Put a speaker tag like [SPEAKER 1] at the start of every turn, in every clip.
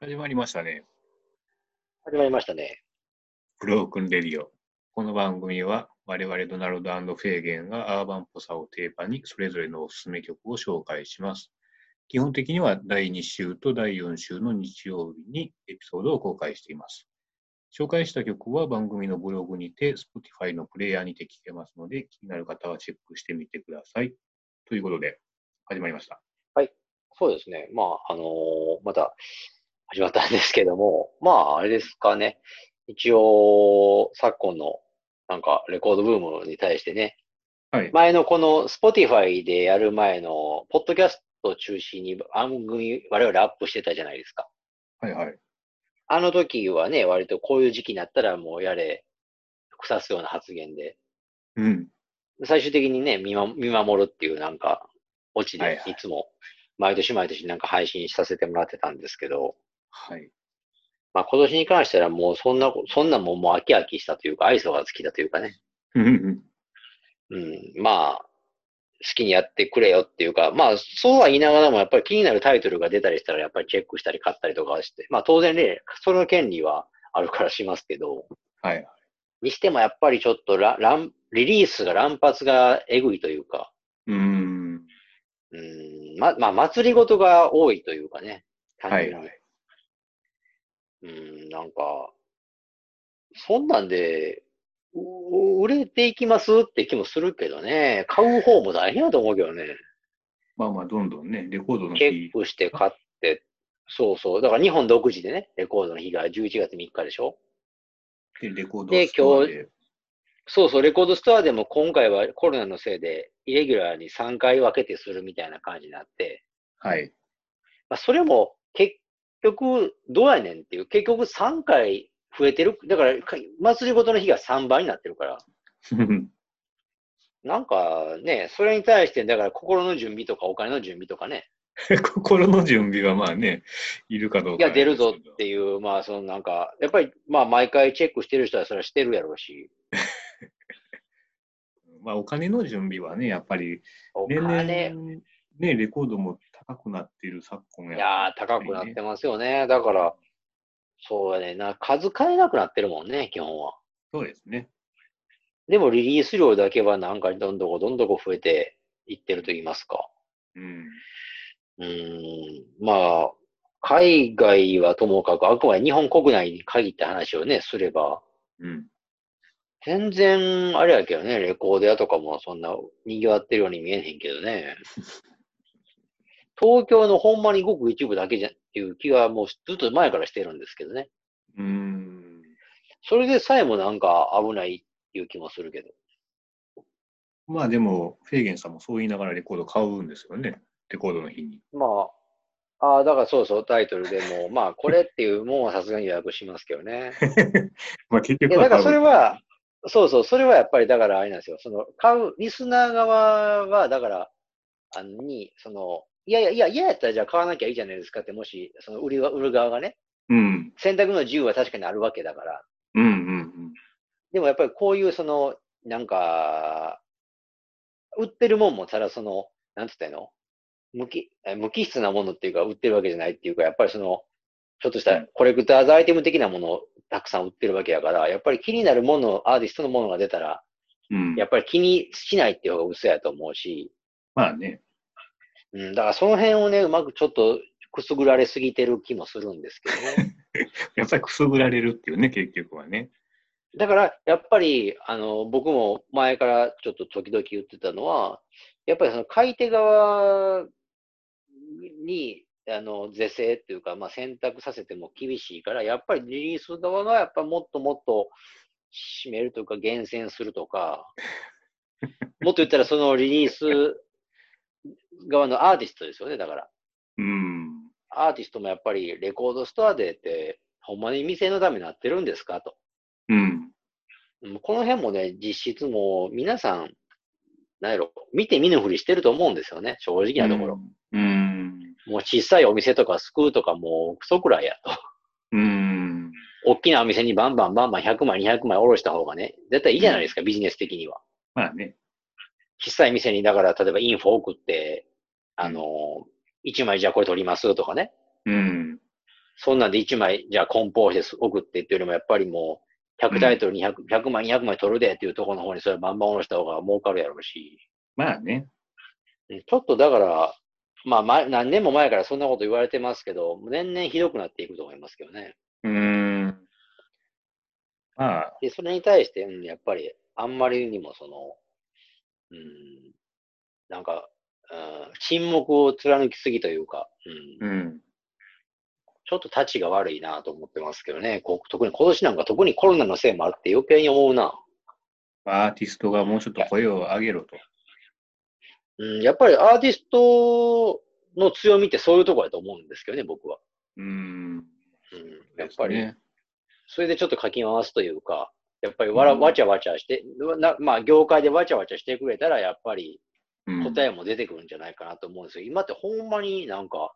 [SPEAKER 1] 始まりましたね。
[SPEAKER 2] 始まりましたね。
[SPEAKER 1] ブロークンレディオ。この番組は我々ドナルドフェーゲンがアーバンっぽさをテーマにそれぞれのおすすめ曲を紹介します。基本的には第2週と第4週の日曜日にエピソードを公開しています。紹介した曲は番組のブログにて Spotify のプレイヤーにて聴けますので気になる方はチェックしてみてください。ということで始まりました。
[SPEAKER 2] そうですね。まあ、あのーまた始まったんですけども、まあ、あれですかね。一応、昨今のなんかレコードブームに対してね、
[SPEAKER 1] はい。
[SPEAKER 2] 前のこの Spotify でやる前の、ポッドキャストを中心に番組我々アップしてたじゃないですか。
[SPEAKER 1] はいはい。
[SPEAKER 2] あの時はね、割とこういう時期になったらもうやれ、腐すような発言で、
[SPEAKER 1] うん。
[SPEAKER 2] 最終的にね、見,、守るっていうなんか、オチでいつも毎年毎年なんか配信させてもらってたんですけど、
[SPEAKER 1] はい。
[SPEAKER 2] まあ今年に関してはもうそんな、そんなもんもう飽き飽きしたというか、愛想が尽きたというかね。
[SPEAKER 1] うん
[SPEAKER 2] うん、まあ、好きにやってくれよっていうか、まあそうは言いながらもやっぱり気になるタイトルが出たりしたらやっぱりチェックしたり買ったりとかして、まあ当然ね、その権利はあるからしますけど、
[SPEAKER 1] はい。
[SPEAKER 2] にしてもやっぱりちょっとラランリリースが乱発がえぐいというか、
[SPEAKER 1] うん。
[SPEAKER 2] うん、ま、まあ祭りごとが多いというかね、単純に。
[SPEAKER 1] はいはい。
[SPEAKER 2] うん、なんか、そんなんで、う売れていきますって気もするけどね、買う方も大変だと思うけどね。
[SPEAKER 1] まあまあ、どんどんね、レコードの
[SPEAKER 2] チェッ
[SPEAKER 1] 日、
[SPEAKER 2] クして買って、そうそう。だから日本独自でね、レコードの日が11月3日でしょ
[SPEAKER 1] でレコード
[SPEAKER 2] で
[SPEAKER 1] ストアで、
[SPEAKER 2] そうそう、レコードストアでも今回はコロナのせいで、イレギュラーに3回分けてするみたいな感じになって、
[SPEAKER 1] はい。
[SPEAKER 2] まあ、それも結局、どうやねんっていう、結局3回増えてる。だから、か祭りごとの日が3倍になってるから。なんかね、それに対して、だから心の準備とかお金の準備とかね、
[SPEAKER 1] 心の準備はまあね、いるかどうか。
[SPEAKER 2] いや、出るぞっていう、まあ、そのなんか、やっぱり、まあ、毎回チェックしてる人はそれはしてるやろうし、
[SPEAKER 1] まあ、お金の準備はね、やっぱり、
[SPEAKER 2] お金、
[SPEAKER 1] ね、レコードも高くなっている昨今
[SPEAKER 2] いやー、高くなってますよね。だから、そうやねな、数買えなくなってるもんね、基本は。
[SPEAKER 1] そうですね。
[SPEAKER 2] でも、リリース量だけはなんか、どんどこどんどこ増えていってると言いますか。
[SPEAKER 1] うん。
[SPEAKER 2] うーん、まあ、海外はともかく、あくまで日本国内に限った話をね、すれば、
[SPEAKER 1] うん。
[SPEAKER 2] 全然、あれやけどね、レコード屋とかもそんな賑わってるように見えへんけどね。東京のほんまにごく一部だけじゃっていう気がもうずっと前からしてるんですけどね。
[SPEAKER 1] うん。
[SPEAKER 2] それでさえもなんか危ないっていう気もするけど。
[SPEAKER 1] まあでも、フェーゲンさんもそう言いながらレコード買うんですよね。レコードの日に。
[SPEAKER 2] まあ、ああ、だからそうそう、タイトルでも、まあ、これっていうもんはさすがに予約しますけどね。
[SPEAKER 1] まあ結
[SPEAKER 2] いや、
[SPEAKER 1] 局は
[SPEAKER 2] だからそれは、そうそう、それはやっぱりだからあれなんですよ。その、買う、リスナー側は、だから、あの、に、その、いやいや、いや、嫌やったらじゃあ買わなきゃいいじゃないですかって、もし、その売りは、売る側がね、
[SPEAKER 1] うん。
[SPEAKER 2] 選択の自由は確かにあるわけだから。
[SPEAKER 1] うんうん
[SPEAKER 2] でもやっぱりこういう、その、なんか、売ってるもんもただその、なんつったの？無機、え無機質なものっていうか、売ってるわけじゃないっていうか、やっぱりその、ちょっとしたコレクターズアイテム的なものをたくさん売ってるわけやから、やっぱり気になるもの、アーティストのものが出たら、
[SPEAKER 1] うん。うん。
[SPEAKER 2] やっぱり気にしないっていう方が嘘やと思うし、
[SPEAKER 1] まあね。
[SPEAKER 2] うん、だからその辺をね、うまくちょっとくすぐられすぎてる気もするんですけどね。
[SPEAKER 1] やっぱりくすぐられるっていうね、結局はね。
[SPEAKER 2] だから、やっぱり、あの、僕も前からちょっと時々言ってたのは、やっぱりその買い手側に、あの、是正っていうか、まあ、選択させても厳しいから、やっぱりリリース側がやっぱもっともっと締めるとか厳選するとか、もっと言ったらそのリリース側のアーティストですよね、だから。
[SPEAKER 1] うん。
[SPEAKER 2] アーティストもやっぱりレコードストアでって、ほんまに店のためになってるんですかと。
[SPEAKER 1] うん。
[SPEAKER 2] うんこの辺もね、実質もう皆さん、なんやろ、見て見ぬふりしてると思うんですよね、正直なところ。
[SPEAKER 1] うん。
[SPEAKER 2] もう小さいお店とかスクーとかもうクソくらいやと。
[SPEAKER 1] うん。
[SPEAKER 2] 大きなお店にバンバンバンバン100枚、200枚下ろした方がね、絶対いいじゃないですか、ビジネス的には。
[SPEAKER 1] まあね。
[SPEAKER 2] 小さい店に、だから例えばインフォ送って、あの、1枚じゃあこれ取りますとかね。
[SPEAKER 1] うん。
[SPEAKER 2] そんなんで1枚、じゃあ梱包して送ってっていうよりも、やっぱりもう、100タイトル200、100枚、200枚取るでっていうところの方にそれバンバン下ろした方が儲かるやろうし。
[SPEAKER 1] まあね。
[SPEAKER 2] ちょっとだから、まあ前、何年も前からそんなこと言われてますけど、年々ひどくなっていくと思いますけどね。
[SPEAKER 1] うーん。まあ、
[SPEAKER 2] で、それに対して、うん、やっぱり、あんまりにもその、うん、なんか、うん、沈黙を貫きすぎというか、うん、
[SPEAKER 1] うん。
[SPEAKER 2] ちょっと立ちが悪いなと思ってますけどね。こ特に今年なんか特にコロナのせいもあって余計に思うな。
[SPEAKER 1] アーティストがもうちょっと声を上げろと。
[SPEAKER 2] うん、やっぱりアーティストの強みってそういうところだと思うんですけどね、僕は。
[SPEAKER 1] うーん。
[SPEAKER 2] うん、やっぱり、
[SPEAKER 1] ね。
[SPEAKER 2] それでちょっと書き回すというか、やっぱりわら、
[SPEAKER 1] うん
[SPEAKER 2] わちゃわちゃして、なまあ業界でわちゃわちゃしてくれたら、やっぱり
[SPEAKER 1] うん
[SPEAKER 2] 答えも出てくるんじゃないかなと思うんですよ。今ってほんまになんか、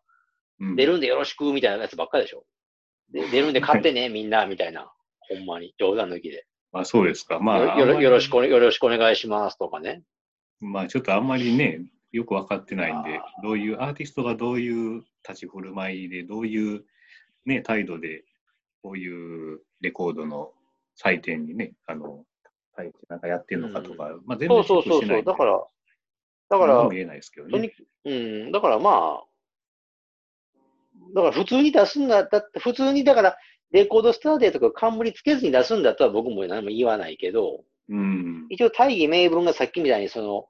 [SPEAKER 1] うん
[SPEAKER 2] 出るんでよろしくみたいなやつばっかりでしょ？で 出るんで買ってね、みんな、みたいな。ほんまに。冗談抜きで。
[SPEAKER 1] まあそうですか。まあ、
[SPEAKER 2] よよろよろしくお、よろしくお願いしますとかね。
[SPEAKER 1] まあちょっとあんまりね、よく分かってないんで
[SPEAKER 2] あ、
[SPEAKER 1] どういうアーティストがどういう立ち振る舞いで、どういう、ね、態度で、こういうレコードの祭典にね、あの、なんかやってるのかとか、まあ全
[SPEAKER 2] そ
[SPEAKER 1] 然
[SPEAKER 2] うそうそうそう。だから、だから
[SPEAKER 1] 何も、言えないですけどね。
[SPEAKER 2] うん、だからまあ、だから普通に出すんだ、だって普通にだから、レコードスターデーとか冠つけずに出すんだったら僕も何も言わないけど、
[SPEAKER 1] うん。
[SPEAKER 2] 一応大義名分がさっきみたいにその、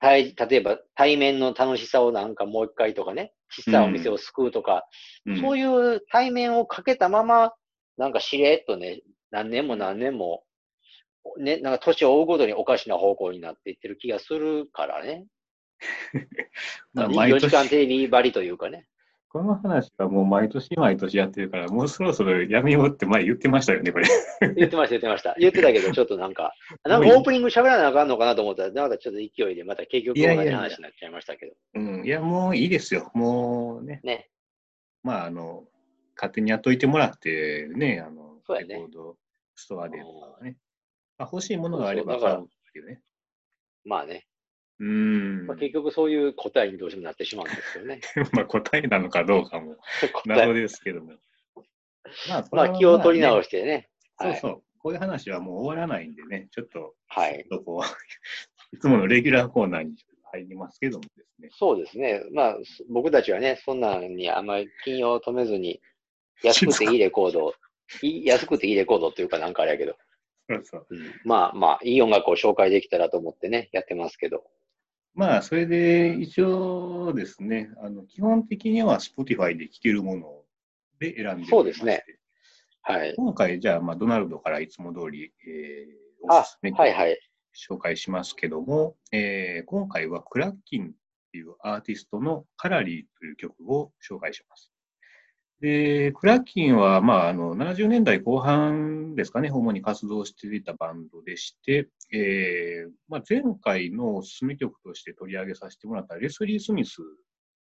[SPEAKER 2] 対例えば対面の楽しさをなんかもう一回とかね、小さいお店を救うとか、
[SPEAKER 1] うん
[SPEAKER 2] そういう対面をかけたまま、なんかしれっとね、何年も何年も、ね、なんか年を追うごとにおかしな方向になっていってる気がするからね。
[SPEAKER 1] まあ毎
[SPEAKER 2] 4時間というかね。
[SPEAKER 1] この話はもう毎年毎年やってるから、もうそろそろやめようって前言ってましたよね、これ。
[SPEAKER 2] 言ってました、言ってました。言ってたけど、ちょっとなんか、なんかオープニング喋らなあかんのかなと思ったら、なんかちょっと勢いで、また結局同じ
[SPEAKER 1] いやいやいや
[SPEAKER 2] 話になっちゃいましたけど。
[SPEAKER 1] うん。いや、もういいですよ。もうね。
[SPEAKER 2] ね。
[SPEAKER 1] まあ、あの、勝手にやっといてもらって、ね、あの、
[SPEAKER 2] そうやね
[SPEAKER 1] レコードストアでとかね。まあ、欲しいものがあれば買うっていうね。
[SPEAKER 2] まあね。
[SPEAKER 1] うーん。
[SPEAKER 2] まあ、結局そういう答えにどうしてもなってしまうんですよね。
[SPEAKER 1] まあ、答えなのかどうかも
[SPEAKER 2] 答
[SPEAKER 1] 謎
[SPEAKER 2] え
[SPEAKER 1] ですけども。まあ、
[SPEAKER 2] まあ気を取り直
[SPEAKER 1] し
[SPEAKER 2] してね。
[SPEAKER 1] そうそう。こういう話はもう終わらないんでね、ちょっと、
[SPEAKER 2] はい。
[SPEAKER 1] ちょっとこう、いつものレギュラーコーナーに入りますけどもですね。
[SPEAKER 2] そうですね。まあ、僕たちはね、そんなにあんまり金を止めずに、安くていいレコードを、安くていいレコードっていうかなんかあれやけど、
[SPEAKER 1] そうそう。
[SPEAKER 2] うんまあまあ、いい音楽を紹介できたらと思ってね、やってますけど。
[SPEAKER 1] まあ、それで一応ですね、あの基本的には Spotify で聴けるもので選んで
[SPEAKER 2] そうですね。はい。
[SPEAKER 1] 今回、じゃあ、まあ、ドナルドからいつも通り、えー
[SPEAKER 2] あ
[SPEAKER 1] おすすめ
[SPEAKER 2] はいはい。
[SPEAKER 1] 紹介しますけども、えー今回はクラッキンっていうアーティストのカラリーという曲を紹介します。で、クラッキンは、まあ、あの70年代後半ですかね、主に活動していたバンドでして、えーまあ、前回のおすすめ曲として取り上げさせてもらったレスリー・スミスで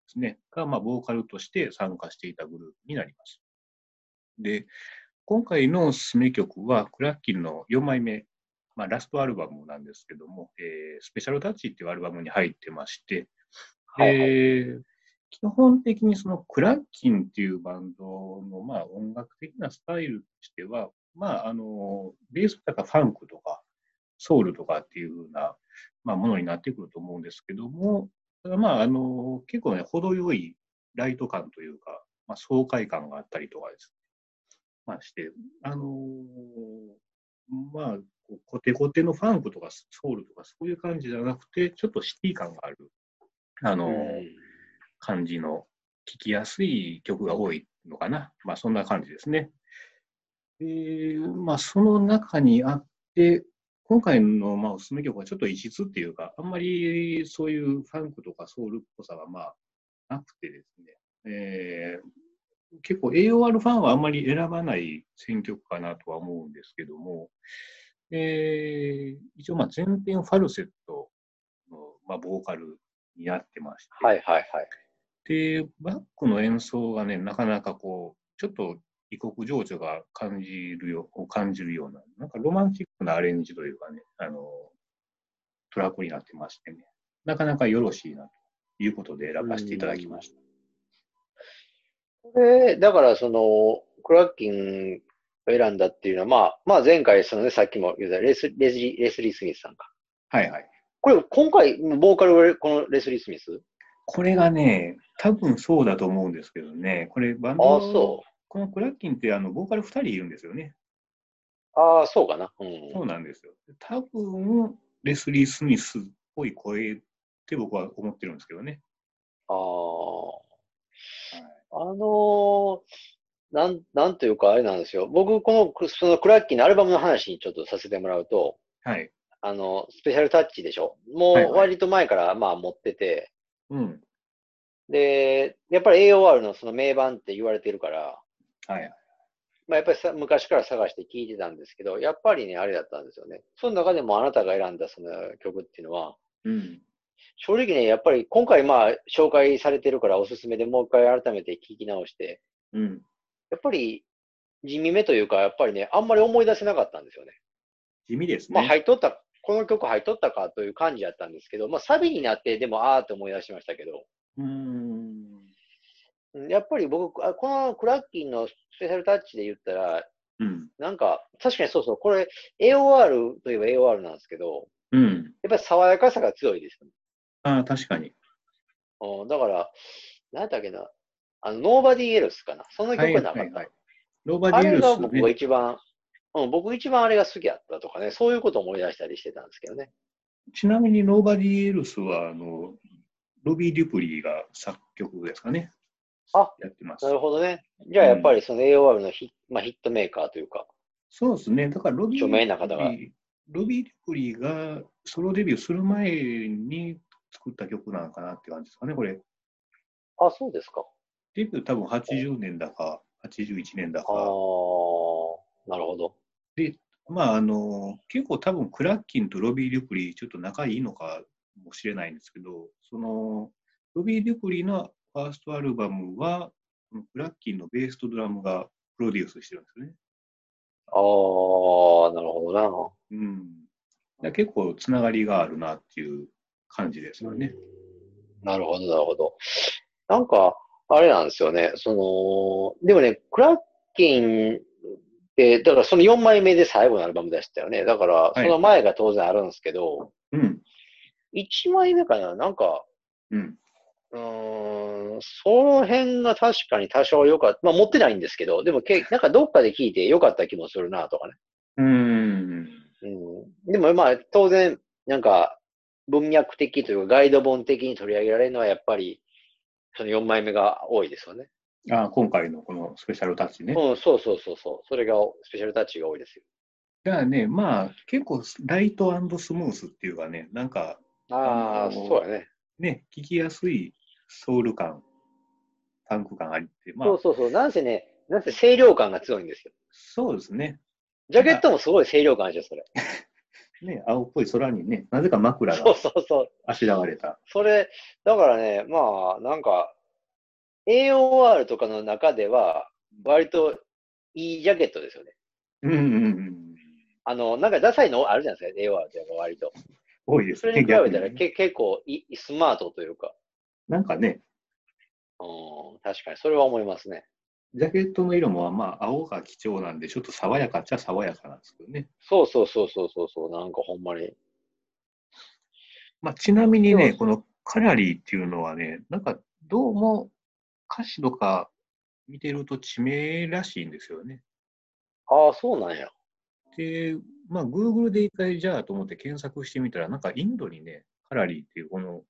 [SPEAKER 1] すね、が、まあ、ボーカルとして参加していたグループになります。で、今回のおすすめ曲は、クラッキンの4枚目、まあ、ラストアルバムなんですけども、えースペシャルタッチっていうアルバムに入ってまして、
[SPEAKER 2] はいはい
[SPEAKER 1] えー基本的にそのクラッキンっていうバンドのまあ音楽的なスタイルとしては、まあ、あのベースとかファンクとかソウルとかっていうふうな、まあ、ものになってくると思うんですけども、ただまああの結構ね、程よいライト感というか、まあ、爽快感があったりとかですね、まあ、して、あのまあ、コテコテのファンクとかソウルとかそういう感じじゃなくて、ちょっとシティ感がある、あの
[SPEAKER 2] うん。
[SPEAKER 1] 感じの聴きやすい曲が多いのかな。まあそんな感じですね。で、まあその中にあって、今回のまあおすすめ曲はちょっと異質っていうか、あんまりそういうファンクとかソウルっぽさはまあなくてですね、えー結構 AOR ファンはあんまり選ばない選曲かなとは思うんですけども、えー一応まあ前編ファルセットのまあボーカルになってまして、
[SPEAKER 2] はいはいはい。
[SPEAKER 1] で、バックの演奏がね、なかなかこう、ちょっと異国情緒が感じるよ、を感じるような、なんかロマンチックなアレンジというかね、あの、トラックになってましてね、なかなかよろしいなということで選ばせていただきました。
[SPEAKER 2] これ、だからその、クラッキンを選んだっていうのは、まあ、まあ前回、そのね、さっきも言ったレスレスリー、レスリー・スミスさんか。
[SPEAKER 1] はいはい。
[SPEAKER 2] これ、今回、ボーカルはこのレスリー・スミス？
[SPEAKER 1] これがね、多分そうだと思うんですけどね、これバン
[SPEAKER 2] あ
[SPEAKER 1] ド
[SPEAKER 2] あ、そ
[SPEAKER 1] このクラッキンってあのボーカル2人いるんですよね。
[SPEAKER 2] う。ああ、そうかな。うん。
[SPEAKER 1] そうなんですよ。多分、レスリー・スミスっぽい声って僕は思ってるんですけどね。
[SPEAKER 2] ああ。あのーなん、なんというかあれなんですよ。僕、この、くそのクラッキーのアルバムの話にちょっとさせてもらうと、
[SPEAKER 1] はい。
[SPEAKER 2] あの、スペシャルタッチでしょもう割と前からまあ持ってて、
[SPEAKER 1] うん。
[SPEAKER 2] で、やっぱり AOR のその名盤って言われてるから、
[SPEAKER 1] はい。
[SPEAKER 2] まあやっぱりさ昔から探して聞いてたんですけど、やっぱりね、あれだったんですよね。その中でもあなたが選んだその曲っていうのは、
[SPEAKER 1] うん。
[SPEAKER 2] 正直ね、やっぱり今回まあ紹介されてるからおすすめでもう一回改めて聞き直して、
[SPEAKER 1] うん。
[SPEAKER 2] やっぱり地味めというか、やっぱりね、あんまり思い出せなかったんですよね。
[SPEAKER 1] 地味ですね。
[SPEAKER 2] まあ入っとった、この曲入っとったかという感じだったんですけど、まあサビになって、でもあーって思い出しましたけど、
[SPEAKER 1] うーん。
[SPEAKER 2] うんやっぱり僕、あこのクラッキンのスペシャルタッチで言ったら、
[SPEAKER 1] うん。
[SPEAKER 2] なんか、確かにそうそう、これ AOR といえば AOR なんですけど、
[SPEAKER 1] うん。
[SPEAKER 2] やっぱり爽やかさが強いですよね。
[SPEAKER 1] ああ、確かに。
[SPEAKER 2] うん、だから、何だっけな、あの、Nobody Else かな。そんな曲はなかった。
[SPEAKER 1] はいはいはいローバー
[SPEAKER 2] あ
[SPEAKER 1] ディエルス
[SPEAKER 2] れが僕が
[SPEAKER 1] ね。
[SPEAKER 2] 一番、うん、僕一番あれが好きだったとかね、そういうことを思い出したりしてたんですけどね。
[SPEAKER 1] ちなみに、ノーバディエルスは、あの、ロビー・デュプリーが作曲ですかね。
[SPEAKER 2] あ
[SPEAKER 1] やってます
[SPEAKER 2] な。るほどね。じゃあやっぱりその AOR のヒ,、まあ、ヒットメーカーというか、
[SPEAKER 1] そうですね。だからロビー、
[SPEAKER 2] 著名な方が
[SPEAKER 1] ロビー・デュプリーがソロデビューする前に作った曲なのかなって感じですかね、これ。
[SPEAKER 2] あ、そうですか。
[SPEAKER 1] デビュー多分80年だか、81年だ
[SPEAKER 2] ああ
[SPEAKER 1] か。、
[SPEAKER 2] なるほど。
[SPEAKER 1] まあ、あの、結構多分クラッキンとロビー・デュプリーちょっと仲いいのかもしれないんですけど、その、ロビー・デュプリーのファーストアルバムは、クラッキンのベースとドラムがプロデュースしてるんですよね。
[SPEAKER 2] ああ、なるほどな。
[SPEAKER 1] うん。結構つながりがあるなっていう感じですよね。
[SPEAKER 2] なるほど、なるほど。なんか、あれなんですよね。その、でもね、クラッキンって、だからその4枚目で最後のアルバム出したよね。だから、
[SPEAKER 1] い
[SPEAKER 2] その前が当然あるんですけど、
[SPEAKER 1] うん。
[SPEAKER 2] 1枚目かな？なんか、
[SPEAKER 1] うん。
[SPEAKER 2] うーん、その辺が確かに多少良かった。まあ持ってないんですけど、でもけ、なんかどっかで聞いて良かった気もするなとかね。
[SPEAKER 1] うーん。
[SPEAKER 2] うん。でもまあ当然、なんか文脈的というかガイド本的に取り上げられるのはやっぱり、その4枚目が多いですよね。
[SPEAKER 1] あ今回のこのスペシャルタッチね。
[SPEAKER 2] うん、そうそうそうそう。それがスペシャルタッチが多いですよ。
[SPEAKER 1] だからね、まあ、結構ライトスムースっていうかね、なんか
[SPEAKER 2] ああ、
[SPEAKER 1] あのー
[SPEAKER 2] そうやね。
[SPEAKER 1] ね、聞きやすいソウル感、パンク感ありって、まあ
[SPEAKER 2] そう、そうそう。なんせね、なんせ清涼感が強いんですよ。
[SPEAKER 1] そうですね。
[SPEAKER 2] ジャケットもすごい清涼感あるでしょ、それ。
[SPEAKER 1] ね、青っぽい空にね、なぜか枕
[SPEAKER 2] そう
[SPEAKER 1] が
[SPEAKER 2] そうそう。
[SPEAKER 1] あしらわれた。
[SPEAKER 2] それ、だからね、まあ、なんか、AOR とかの中では、割といいジャケットですよね。
[SPEAKER 1] うんうんうん。
[SPEAKER 2] あの、なんかダサいのあるじゃないですか、AOR って割と。
[SPEAKER 1] 多いですね。
[SPEAKER 2] それに比べたら
[SPEAKER 1] ね
[SPEAKER 2] け結構いスマートというか、
[SPEAKER 1] なんかね、
[SPEAKER 2] うん、確かにそれは思いますね。
[SPEAKER 1] ジャケットの色もまあ青が貴重なんで、ちょっと爽やかっちゃ爽やかなんですけどね。
[SPEAKER 2] そうそうそうそうそうそう、なんかほんまに。
[SPEAKER 1] まあ、ちなみにね、このカラリーっていうのはね、なんかどうも歌詞とか見てると地名らしいんですよね。
[SPEAKER 2] ああ、そうなんや。
[SPEAKER 1] で、まあ、Google で一回じゃあと思って検索してみたら、なんかインドにね、カラリーっていうこの、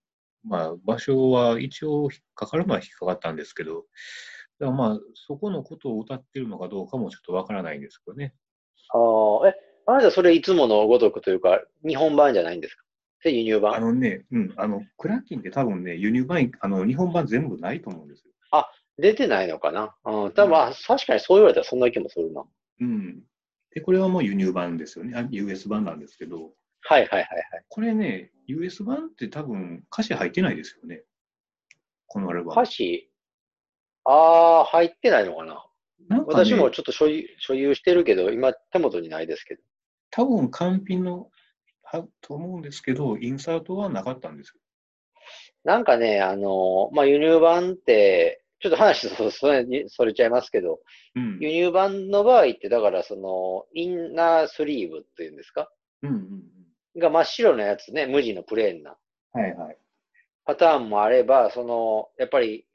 [SPEAKER 1] まあ、場所は一応引っかかるのは引っかかったんですけど、だまあ、そこのことを歌ってるのかどうかもちょっとわからないんですけどね。
[SPEAKER 2] ああ、え、あなたそれいつものごとくというか、日本版じゃないんですか？それ輸入
[SPEAKER 1] あ
[SPEAKER 2] 版
[SPEAKER 1] のね、うん、あの、クラッキンって多分ね、輸入版、あの、日本版全部ないと思うんですよ。
[SPEAKER 2] 出てないのかな？うん、多分、あ確かにそう言われたらそんな気もするな。
[SPEAKER 1] うん。で、これはもう輸入版ですよね。あ US 版なんですけど、
[SPEAKER 2] はいはいはいはい。
[SPEAKER 1] これね、US 版って多分歌詞入ってないですよね。このアルバム。
[SPEAKER 2] 歌詞、ああ、入ってないのかな
[SPEAKER 1] なんかね、
[SPEAKER 2] 私もちょっと所有所有してるけど、今手元にないですけど。
[SPEAKER 1] 多分完品のはと思うんですけど、インサートはなかったんですよ。
[SPEAKER 2] なんかね、あの、まあ、輸入版ってちょっと話そ それにそれちゃいますけど、
[SPEAKER 1] うん。
[SPEAKER 2] 輸入版の場合って、だからその、インナースリーブっていうんですか？
[SPEAKER 1] うんうん
[SPEAKER 2] が真っ白なやつね、無地のプレーンな
[SPEAKER 1] うん。はいはい。
[SPEAKER 2] パターンもあれば、その、やっぱり、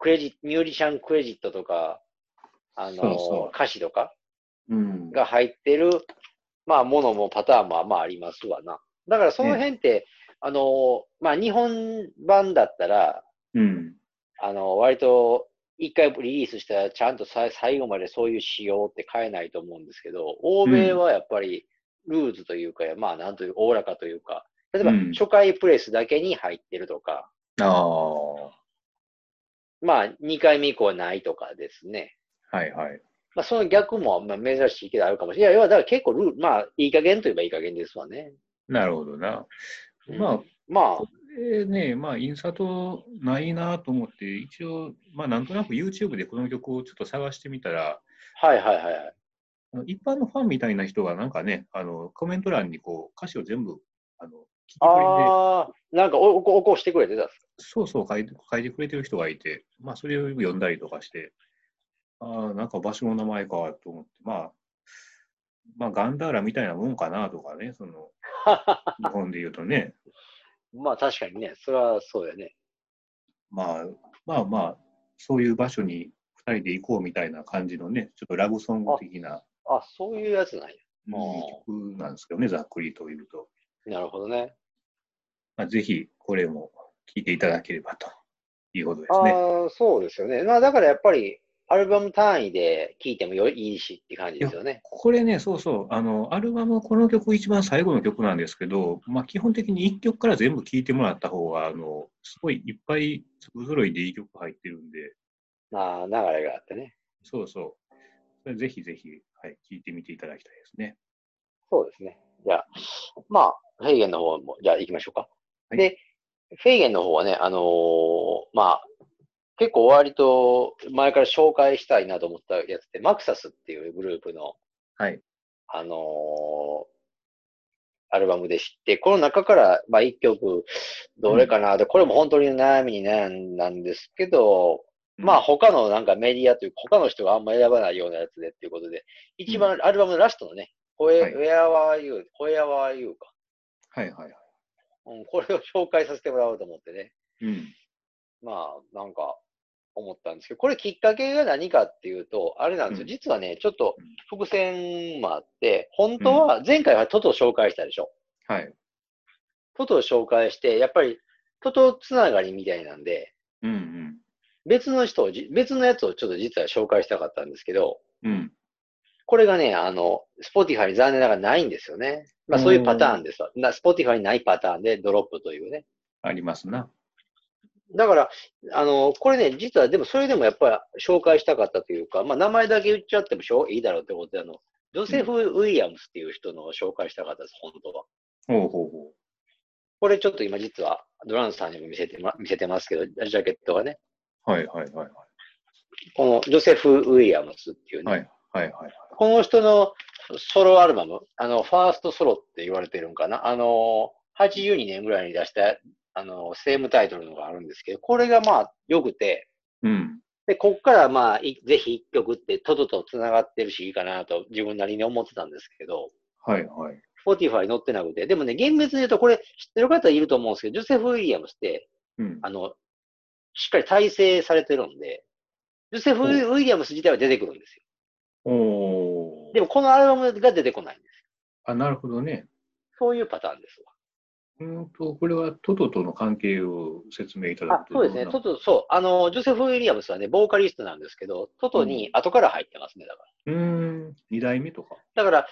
[SPEAKER 2] クレジット、ミュージシャンクレジットとか、あの、
[SPEAKER 1] そうそう
[SPEAKER 2] 歌詞とか
[SPEAKER 1] うん。
[SPEAKER 2] が入ってる、まあ、ものもパターンもまあありますわな。だからその辺って、あの、まあ、日本版だったら、
[SPEAKER 1] うん。
[SPEAKER 2] あの、割と、一回リリースしたらちゃんとさ最後までそういう仕様って変えないと思うんですけど、欧米はやっぱりルーズというか、まあなんという、おおらかというか、例えば
[SPEAKER 1] うん
[SPEAKER 2] 初回プレスだけに入ってるとか、
[SPEAKER 1] ああ。は
[SPEAKER 2] まあ2回目以降はないとかですね。
[SPEAKER 1] いはい。
[SPEAKER 2] まあその逆もまあ珍しいけどあるかもしれない。いや、要はだから結構ルール、まあいい加減といえばいい加減ですわね。
[SPEAKER 1] なるほどな。
[SPEAKER 2] うん
[SPEAKER 1] まあ、
[SPEAKER 2] まあ、
[SPEAKER 1] これね、まあ、インサートないなと思って、一応、まあ、なんとなく YouTube でこの曲をちょっと探してみたら、
[SPEAKER 2] はいはいはい
[SPEAKER 1] 一般のファンみたいな人がなんかね、あのコメント欄にこう歌詞を全部あの聞き取りで、
[SPEAKER 2] ああ、なんかおお起こしてくれてたんです
[SPEAKER 1] そうそう書いて書いてくれてる人がいて、まあ、それを読んだりとかして、ああ、なんか場所の名前かと思って、まあ、まあ、ガンダーラみたいなもんかなとかね、その
[SPEAKER 2] か
[SPEAKER 1] 日本で言うとね、
[SPEAKER 2] まあ確かにね、それはそうやね。
[SPEAKER 1] まあ、まあまあ、そういう場所に2人で行こうみたいな感じのね、ちょっとラブソング的な
[SPEAKER 2] あ、そういうやつなんや。
[SPEAKER 1] うん曲なんですけどね、ざっくりと言うと。
[SPEAKER 2] なるほどね。
[SPEAKER 1] まあ、ぜひこれも聴いていただければということですね。
[SPEAKER 2] ああ、そうですよね。まあだからやっぱり、アルバム単位で聴いてもよいいしって感じですよね。
[SPEAKER 1] これね、そうそう、あの、アルバム、この曲一番最後の曲なんですけど、まあ、基本的に1曲から全部聴いてもらった方が、あの、すごいいっぱい粒揃いでいい曲入ってるんで、
[SPEAKER 2] まあ流れがあってね。
[SPEAKER 1] そうそう。それぜひぜひ、はい、聴いてみていただきたいですね。
[SPEAKER 2] そうですね。じゃあ、まあ、フェーゲンの方も、じゃあ行きましょうか。
[SPEAKER 1] はい
[SPEAKER 2] で、フェーゲンの方はね、あのーまあ、結構割と前から紹介したいなと思ったやつって、マクサスっていうグループの、
[SPEAKER 1] はい。
[SPEAKER 2] あのーアルバムで知って、この中から、まあ、一曲、どれかな、で、これも本当に悩みに悩んだんですけど、まあ、他のなんかメディアというか、他の人があんま選ばないようなやつでっていうことで、一番アルバムのラストのね、
[SPEAKER 1] はい
[SPEAKER 2] Where Are You? Where Are You? か。
[SPEAKER 1] はいはいはい。
[SPEAKER 2] うん、これを紹介させてもらおうと思ってね。
[SPEAKER 1] うん。
[SPEAKER 2] まあ、なんか、思ったんですけど、これきっかけが何かっていうと、あれなんですよ。
[SPEAKER 1] うん
[SPEAKER 2] 実はね、ちょっと伏線もあって、本当は前回はトトを紹介したでしょ。
[SPEAKER 1] はい。
[SPEAKER 2] トトを紹介して、やっぱりトトつながりみたいなんで、
[SPEAKER 1] うん
[SPEAKER 2] 別の人をじ、別のやつをちょっと実は紹介したかったんですけど、
[SPEAKER 1] うん。うん。
[SPEAKER 2] これがね、あの、スポティファイに残念ながらないんですよね。まあそういうパターンですわ。なスポティファイにないパターンでドロップというね。
[SPEAKER 1] ありますな。
[SPEAKER 2] だから、あの、これね、実はでもそれでもやっぱり紹介したかったというか、まあ名前だけ言っちゃってもしょういいだろうってことで、あの、ジョセフ・ウィリアムスっていう人のを紹介したかったです、本当は。
[SPEAKER 1] ほうほうほ
[SPEAKER 2] これちょっと今実はドランスさんにも見せてま見せてますけど、ジャケットがね、
[SPEAKER 1] う。はいはいはい
[SPEAKER 2] このジョセフ・ウィリアムスっていうね、
[SPEAKER 1] はい。はいはいはい。
[SPEAKER 2] この人のソロアルバム、あの、ファーストソロって言われてるんかな。あの、82年ぐらいに出した、あの、セームタイトルのがあるんですけど、これがまあ良くて、
[SPEAKER 1] うん。
[SPEAKER 2] で、こっからまあ、いぜひ一曲ってトトと繋がってるしいいかなと自分なりに思ってたんですけど、
[SPEAKER 1] はいはい。
[SPEAKER 2] Spotify に載ってなくて、でもね、厳密に言うとこれ知ってる方いると思うんですけど、ジョセフ・ウィリアムスって、
[SPEAKER 1] うん。
[SPEAKER 2] あの、しっかり体制されてるんで、ジョセフ・ウィリアムス自体は出てくるんですよ。
[SPEAKER 1] おー
[SPEAKER 2] でもこのアルバムが出てこないんですよ。
[SPEAKER 1] あ、なるほどね。
[SPEAKER 2] そういうパターンですわ。
[SPEAKER 1] うんと、これはトトとの関係を説明いただ
[SPEAKER 2] あ
[SPEAKER 1] くと。
[SPEAKER 2] そうですね。トト、そう。あの、ジョセフ・ウィリアムスはね、ボーカリストなんですけど、トトに後から入ってますね、だから。
[SPEAKER 1] うーん、二代目とか？
[SPEAKER 2] だから、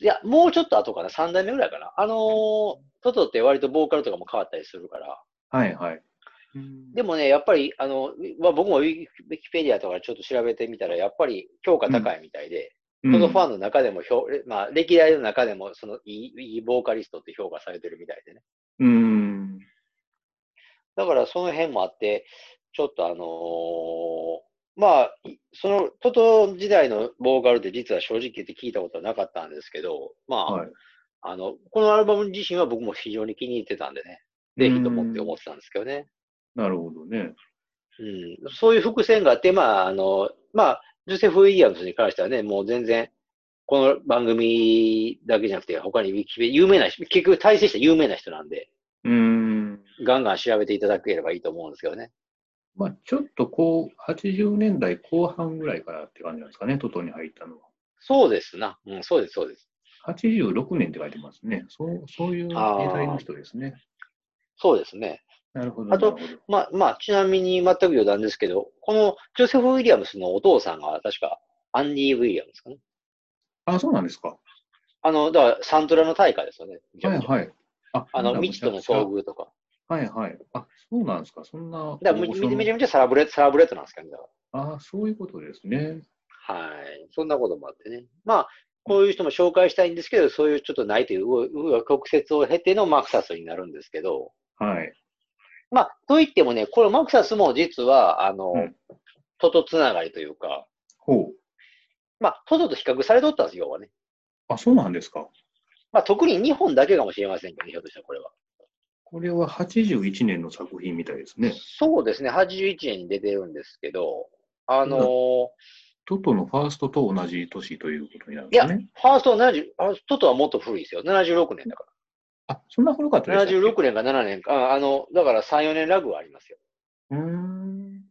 [SPEAKER 2] いや、もうちょっと後かな、3代目ぐらいかな。あのートトって割とボーカルとかも変わったりするから。
[SPEAKER 1] はいはい。うん
[SPEAKER 2] でもね、やっぱり、あの、まあ、僕もウィキウィキペディアとかちょっと調べてみたら、やっぱり評価高いみたいで、トトファンの中でも評、まあ、歴代の中でも、そのいい、いいボーカリストって評価されてるみたいでね。
[SPEAKER 1] うん。
[SPEAKER 2] だからその辺もあって、ちょっとあのーまあ、いそのトト時代のボーカルって実は正直言って聞いたことはなかったんですけど、まあ、
[SPEAKER 1] はい。
[SPEAKER 2] あの、このアルバム自身は僕も非常に気に入ってたんでね、ぜひと思って思ってたんですけどね。
[SPEAKER 1] なるほどね。
[SPEAKER 2] うん、そういう伏線があって、まあ、あの、まあ、ジョセフ・ウィリアムスに関してはね、もう全然、この番組だけじゃなくて、他に有名な人、結局大成した有名な人なんで、
[SPEAKER 1] うーん。
[SPEAKER 2] ガンガン調べていただければいいと思うんですけどね。
[SPEAKER 1] まあ、ちょっとこう、80年代後半ぐらいからって感じなんですかね、トトに入ったのは。
[SPEAKER 2] そうですな。うん、そうです、そうです。
[SPEAKER 1] 86年って書いてますね。そうそういう時代の人ですね。
[SPEAKER 2] そうですね。
[SPEAKER 1] なるほど。
[SPEAKER 2] あとまあ、まあ、ちなみに全く余談ですけど、このジョセフ・ウィリアムスのお父さんが確かアンディ・ウィリアムスかね。
[SPEAKER 1] あ、そうなんですか。
[SPEAKER 2] あの、だからサントラの大家ですよね。
[SPEAKER 1] はいはい。あ、
[SPEAKER 2] あの、未知との遭。遇とか。
[SPEAKER 1] はいはい。あ、そうなんですか。そんな。
[SPEAKER 2] だめちゃめちゃサラブレッド、サラブレッドなんですけどね。だか
[SPEAKER 1] あ、そういうことですね。
[SPEAKER 2] らはい。そんなこともあってね。まあ、こういう人も紹介したいんですけど、そういうちょっとないという、紆余曲折を経てのマクサスになるんですけど、
[SPEAKER 1] はい。
[SPEAKER 2] まあ、といってもね、これマクサスも実は、あの、
[SPEAKER 1] うん
[SPEAKER 2] トトつながりというか、
[SPEAKER 1] ほう。
[SPEAKER 2] まあ、トトと比較されとったんですよ、要はね。
[SPEAKER 1] あ、そうなんですか。
[SPEAKER 2] まあ、特に日本だけかもしれませんけど、ね、ひょっとしたらこれは。
[SPEAKER 1] これは81年の作品みたいですね。
[SPEAKER 2] そうですね、81年に出てるんですけど、あのー
[SPEAKER 1] トトのファーストと同じ年ということになるん
[SPEAKER 2] いや、
[SPEAKER 1] ですね。
[SPEAKER 2] ファーストは70、あトトはもっと古いですよ。76年だか
[SPEAKER 1] あ、そんな古かったで
[SPEAKER 2] ら。
[SPEAKER 1] したっけ
[SPEAKER 2] ？76年か7年か、ああの、だから3、4年ラグはありますよ。
[SPEAKER 1] うーん。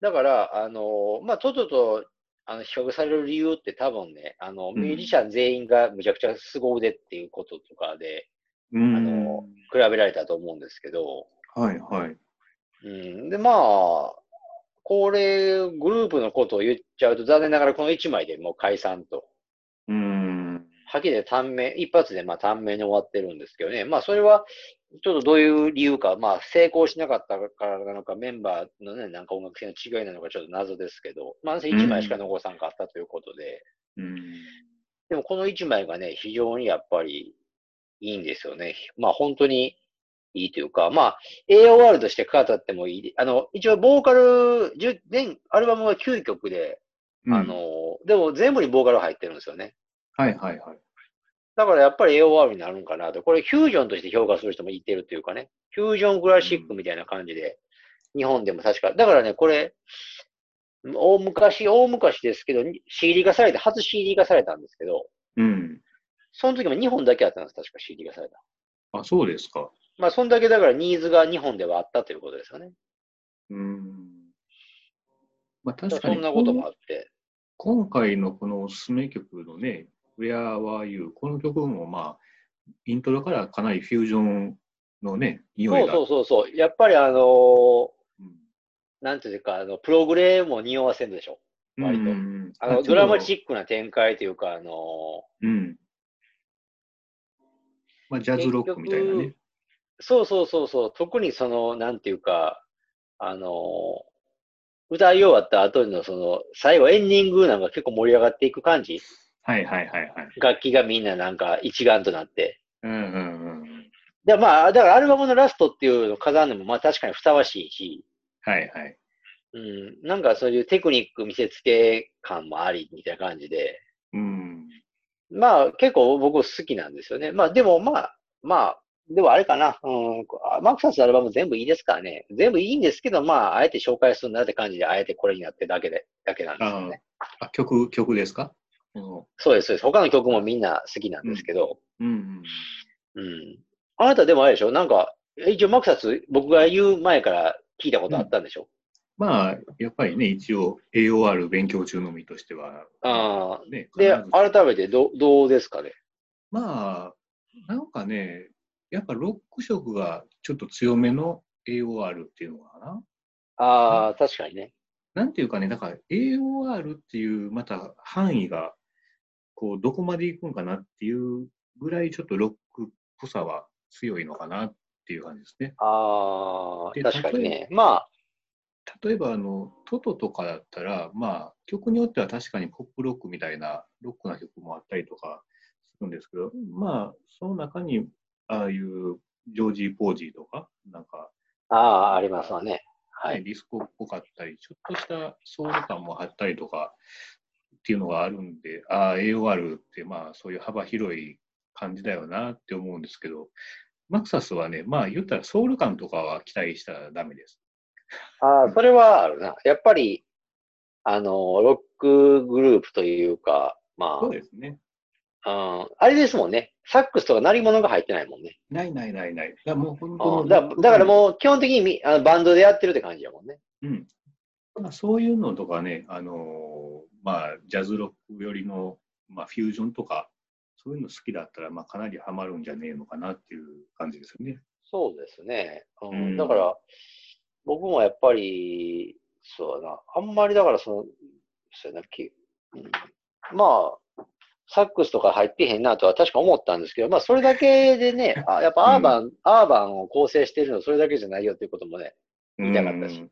[SPEAKER 2] だから、あの、まあ、トトと、あの、比較される理由って多分ね、あの、
[SPEAKER 1] うん
[SPEAKER 2] ミュージシャン全員がむちゃくちゃ凄腕っていうこととかで
[SPEAKER 1] うーん。
[SPEAKER 2] あの比べられたと思うんですけど、
[SPEAKER 1] はいはい。
[SPEAKER 2] うん。で、まあ、これ、グループのことを言っちゃうと、残念ながらこの1枚でもう解散と。
[SPEAKER 1] うーん。
[SPEAKER 2] はっきり言って短命、一発でまあ短命に終わってるんですけどね。まあそれは、ちょっとどういう理由か、まあ成功しなかったからなのか、メンバーのね、なんか音楽性の違いなのかちょっと謎ですけど、まあ1枚しか残さんかったということで、
[SPEAKER 1] うん。
[SPEAKER 2] でもこの1枚がね、非常にやっぱりいいんですよね。まあ本当にいいというか、まあ AOR として語ってもいい。あの、一応ボーカル、10全アルバムは9曲で、
[SPEAKER 1] うん
[SPEAKER 2] あの、でも全部にボーカル入ってるんですよね。
[SPEAKER 1] はいはいはい。
[SPEAKER 2] だからやっぱり AOR になるんかなと。これフュージョンとして評価する人もいてるというかね。フュージョンクラシックみたいな感じで、日本でも確か。だからね、これ、大昔、大昔ですけど、CD 化されて、初 CD 化されたんですけど、
[SPEAKER 1] うん。
[SPEAKER 2] その時も日本だけあったんです、確か CD 化された。
[SPEAKER 1] あ、そうですか。
[SPEAKER 2] まあ、そんだけだからニーズが日本ではあったということですよね。
[SPEAKER 1] うーん。まあ
[SPEAKER 2] だ
[SPEAKER 1] 確かに
[SPEAKER 2] そんなこともあって。
[SPEAKER 1] 今回のこのおすすめ曲のね、Where Were You? この曲もまあ、イントロからかなりフュージョンのね、匂
[SPEAKER 2] そ
[SPEAKER 1] いうが。
[SPEAKER 2] そうそうそう。やっぱりあのー
[SPEAKER 1] うん
[SPEAKER 2] なんていうか、あの、プログレも匂わせるでしょ。割と
[SPEAKER 1] うん
[SPEAKER 2] あの、ドラマチックな展開というか、あのー
[SPEAKER 1] うん。まあ、ジャズロックみたいなね。
[SPEAKER 2] そうそうそうそう、特にその、なんていうか、あのー歌い終わった後のその、最後エンディングなんか結構盛り上がっていく感じ
[SPEAKER 1] はいはいはいはい。
[SPEAKER 2] 楽器がみんななんか一丸となって。
[SPEAKER 1] うんうんうん。
[SPEAKER 2] で、まあ、だからアルバムのラストっていうのを飾るのもまあ確かにふさわしいし、
[SPEAKER 1] はいはい。
[SPEAKER 2] うん、なんかそういうテクニック見せつけ感もありみたいな感じで、
[SPEAKER 1] うん。
[SPEAKER 2] まあ結構僕好きなんですよね。まあでもまあ、まあ、でもあれかな、うん、マークサスのアルバム全部いいですからね。全部いいんですけど、まあ、あえて紹介するなって感じで、あえてこれになってるだけで、だけなんですよね。
[SPEAKER 1] あ、曲、曲ですか？うん
[SPEAKER 2] そうです、そうです。他の曲もみんな好きなんですけど、
[SPEAKER 1] うん
[SPEAKER 2] うん。あなたでもあれでしょ？なんか、一応マークサス僕が言う前から聞いたことあったんでしょ、
[SPEAKER 1] まあ、やっぱりね、一応 AOR 勉強中の身としては。
[SPEAKER 2] ああ
[SPEAKER 1] ね、
[SPEAKER 2] で、改めてどどうですかね？
[SPEAKER 1] まあ、なんかね、やっぱロック色がちょっと強めの AOR っていうのかな？
[SPEAKER 2] ああ、確かにね。
[SPEAKER 1] なんていうかね、だから AOR っていうまた範囲が、こう、どこまで行くんかなっていうぐらいちょっとロックっぽさは強いのかなっていう感じですね。
[SPEAKER 2] ああ、
[SPEAKER 1] で
[SPEAKER 2] 確かに
[SPEAKER 1] 例
[SPEAKER 2] ね。まあ、
[SPEAKER 1] 例えば、あの、トトとかだったら、まあ、曲によっては確かにポップロックみたいなロックな曲もあったりとかするんですけど、まあ、その中に、ああいうジョージー・ポージーとか、なんか、
[SPEAKER 2] ああ、ありますわね。は
[SPEAKER 1] ね
[SPEAKER 2] い。
[SPEAKER 1] ディスコっぽかったり、ちょっとしたソウル感もあったりとかっていうのがあるんで、ああ、AOR ってまあそういう幅広い感じだよなって思うんですけど、マクサスはね、まあ言ったらソウル感とかは期待したらダメです。
[SPEAKER 2] ああ、それはあるな。やっぱり、あの、ロックグループというか、ま
[SPEAKER 1] そうですね。
[SPEAKER 2] あ、うん、あれですもんね。サックスとか鳴り物が入ってないもんね。
[SPEAKER 1] ないないないない。だからもう本当
[SPEAKER 2] んだだからもう基本的にみあのバンドでやってるって感じやもんね。
[SPEAKER 1] うん。まあ、そういうのとかね、あのーまあ、ジャズロックよりの、まあ、フュージョンとか、そういうの好きだったら、まあ、かなりハマるんじゃねえのかなっていう感じですよね。
[SPEAKER 2] そうですね。うん
[SPEAKER 1] うん
[SPEAKER 2] だから、僕もやっぱり、そうだな。あんまりだからその、そうやな、きうんまあ、サックスとか入ってへんなとは確か思ったんですけど、まあそれだけでね、あやっぱアーバン、アーバンを構成しているのはそれだけじゃないよっていうこともね、言いたかったし
[SPEAKER 1] うん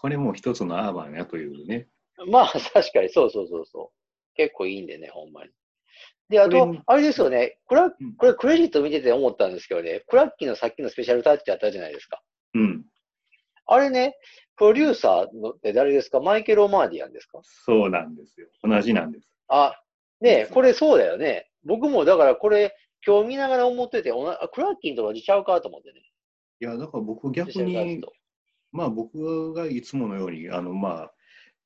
[SPEAKER 1] これも一つのアーバンやというね。
[SPEAKER 2] まあ確かにそうそうそうそう。結構いいんでね、ほんまに。で、あと、あれですよね、クラ
[SPEAKER 1] うん
[SPEAKER 2] これクレジット見てて思ったんですけどね、クラッキーのさっきのスペシャルタッチあったじゃないですか。
[SPEAKER 1] うん。
[SPEAKER 2] あれね、プロデューサーのって誰ですか？マイケル・オマーディアンですか？
[SPEAKER 1] そうなんですよ。同じなんです。
[SPEAKER 2] あ、ねこれそうだよね。僕もだからこれ、今日見ながら思ってて、おなあクラッキーと同じちゃうかと思ってね。
[SPEAKER 1] いや、だから僕逆に。まあ僕がいつものように、あの、まあ、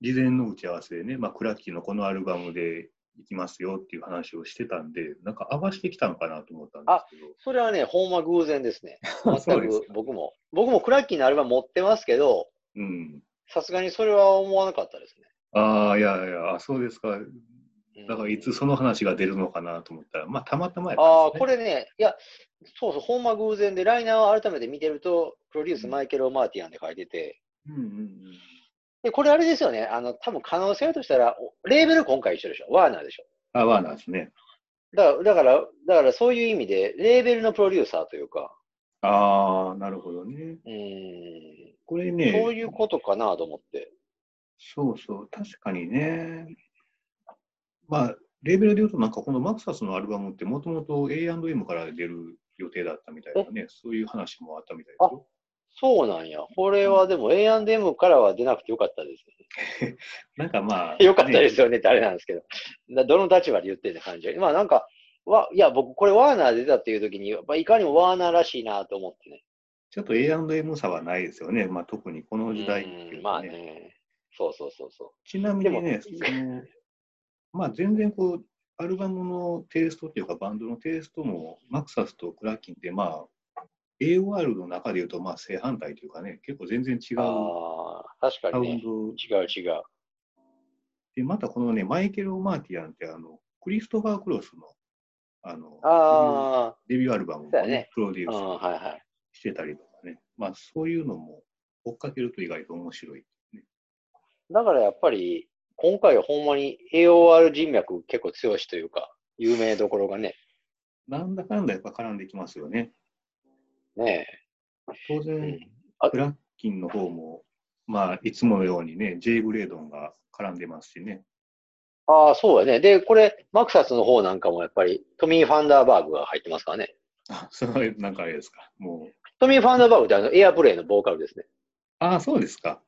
[SPEAKER 1] 事前の打ち合わせでね、まあ、クラッキーのこのアルバムで行きますよっていう話をしてたんで、なんか合わせてきたのかなと思ったんですけど。
[SPEAKER 2] それはね、ほんま偶然ですね。全く僕も。僕もクラッキーのアルバム持ってますけど、
[SPEAKER 1] うん。
[SPEAKER 2] さすがにそれは思わなかったですね。
[SPEAKER 1] ああ、いやいや、あそうですか。
[SPEAKER 2] うん
[SPEAKER 1] だからいつその話が出るのかなと思ったら、まあたまたまや
[SPEAKER 2] ああ、
[SPEAKER 1] ったんですね。
[SPEAKER 2] これね、いや、そうそう、ほんま偶然で、ライナーを改めて見てると、プロデュースマイケル・オマーティアンで書いてて、
[SPEAKER 1] うんうんうん。
[SPEAKER 2] で、これあれですよね、あの、多分可能性としたら、おレーベル今回一緒でしょ、ワーナーでしょ。
[SPEAKER 1] あ、ワーナーですね。
[SPEAKER 2] だから、だから、だからそういう意味で、レーベルのプロデューサーというか、
[SPEAKER 1] ああ、なるほどね。
[SPEAKER 2] うーん、
[SPEAKER 1] これね、
[SPEAKER 2] そういうことかなと思って。
[SPEAKER 1] そうそう、確かにね。まあ、レーベルで言うと、なんかこのマクサスのアルバムってもともと A&M から出る予定だったみたいなね、そういう話もあったみたいですよ。
[SPEAKER 2] そうなんや。これはでも A&M からは出なくてよかったですよ
[SPEAKER 1] なんかまあ、
[SPEAKER 2] ね。よかったです
[SPEAKER 1] よ。
[SPEAKER 2] よねってあれなんですけど。だどの立場で言ってる感じまあなんか、わいや、僕、これワーナー出たっていう時に、まあ、いかにもワーナーらしいなと思ってね。
[SPEAKER 1] ちょっと A&M 差はないですよね。まあ、特にこの時代っていううん
[SPEAKER 2] ま。あね。そうそうそうそう。
[SPEAKER 1] ちなみにね、まあ、全然こう、アルバムのテイストっていうか、バンドのテイストも、マクサスとクラッキンって、まあ、AOR の中で言うと、まあ、正反対というかね、結構全然違う
[SPEAKER 2] ああ、確かにね。
[SPEAKER 1] ンド
[SPEAKER 2] 違う違う。
[SPEAKER 1] で、またこのね、マイケル・オマーティアンって、あの、クリストファー・クロスの、あの、
[SPEAKER 2] あ
[SPEAKER 1] デビューアルバムも、
[SPEAKER 2] そうやね
[SPEAKER 1] プロデュース
[SPEAKER 2] はいはい。
[SPEAKER 1] してたりとかね、まあ、そういうのも追っかけると意外と面白い。
[SPEAKER 2] だからやっぱり、今回はほんまに AOR 人脈結構強しというか、有名どころがね、
[SPEAKER 1] なんだかんだやっぱ絡んできますよね。
[SPEAKER 2] ね
[SPEAKER 1] 当
[SPEAKER 2] え。う
[SPEAKER 1] 然、クラッキンの方も、まあ、いつものようにね、ジェイ・グレードンが絡んでますしね。
[SPEAKER 2] ああ、そうやね。で、これ、マクサスの方なんかもやっぱりトミー・ファンダーバーグが入ってますからね。
[SPEAKER 1] あ、それなんかあれですか。もう。
[SPEAKER 2] トミー・ファンダーバーグってあのエアプレイのボーカルですね。
[SPEAKER 1] ああ、そうですか。